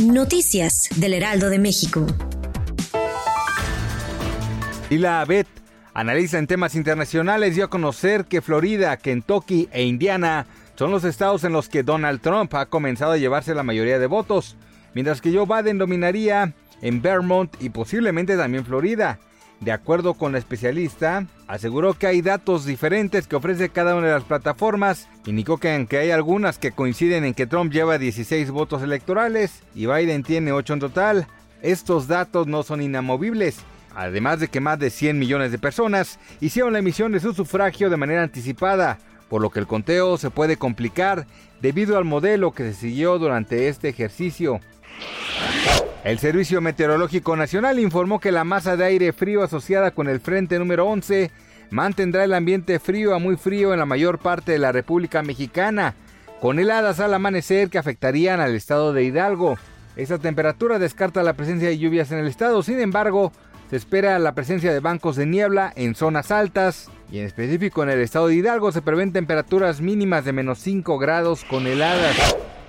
Noticias del Heraldo de México. Y la ABET analiza en temas internacionales dio a conocer que Florida, Kentucky e Indiana son los estados en los que Donald Trump ha comenzado a llevarse la mayoría de votos, mientras que Joe Biden dominaría en Vermont y posiblemente también Florida. De acuerdo con la especialista, aseguró que hay datos diferentes que ofrece cada una de las plataformas. Indicó que aunque hay algunas que coinciden en que Trump lleva 16 votos electorales y Biden tiene 8 en total, estos datos no son inamovibles. Además de que más de 100 millones de personas hicieron la emisión de su sufragio de manera anticipada, por lo que el conteo se puede complicar debido al modelo que se siguió durante este ejercicio. El Servicio Meteorológico Nacional informó que la masa de aire frío asociada con el frente número 11 mantendrá el ambiente frío a muy frío en la mayor parte de la República Mexicana, con heladas al amanecer que afectarían al estado de Hidalgo. Esta temperatura descarta la presencia de lluvias en el estado, sin embargo, se espera la presencia de bancos de niebla en zonas altas y en específico en el estado de Hidalgo se prevén temperaturas mínimas de menos 5 grados con heladas.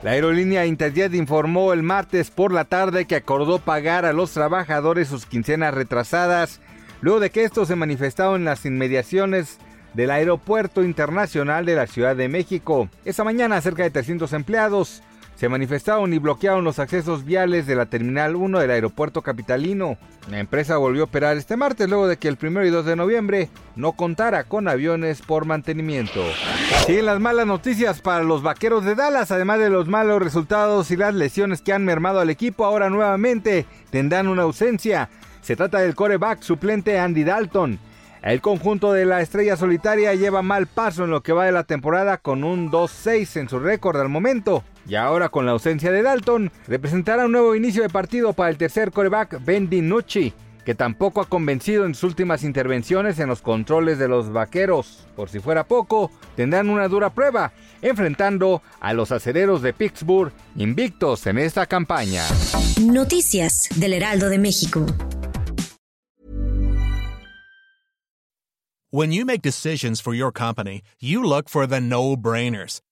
La aerolínea Interjet informó el martes por la tarde que acordó pagar a los trabajadores sus quincenas retrasadas, luego de que estos se manifestaron en las inmediaciones del Aeropuerto Internacional de la Ciudad de México. Esa mañana cerca de 300 empleados se manifestaron y bloquearon los accesos viales de la Terminal 1 del aeropuerto capitalino. La empresa volvió a operar este martes luego de que el 1 y 2 de noviembre no contara con aviones por mantenimiento. Siguen las malas noticias para los vaqueros de Dallas, además de los malos resultados y las lesiones que han mermado al equipo, ahora nuevamente tendrán una ausencia. Se trata del coreback suplente Andy Dalton. El conjunto de la estrella solitaria lleva mal paso en lo que va de la temporada con un 2-6 en su récord al momento. Y ahora con la ausencia de Dalton, representará un nuevo inicio de partido para el tercer coreback Ben DiNucci, que tampoco ha convencido en sus últimas intervenciones en los controles de los vaqueros. Por si fuera poco, tendrán una dura prueba, enfrentando a los acereros de Pittsburgh, invictos en esta campaña. Noticias del Heraldo de México. When you make decisions for your company, you look for the no-brainers.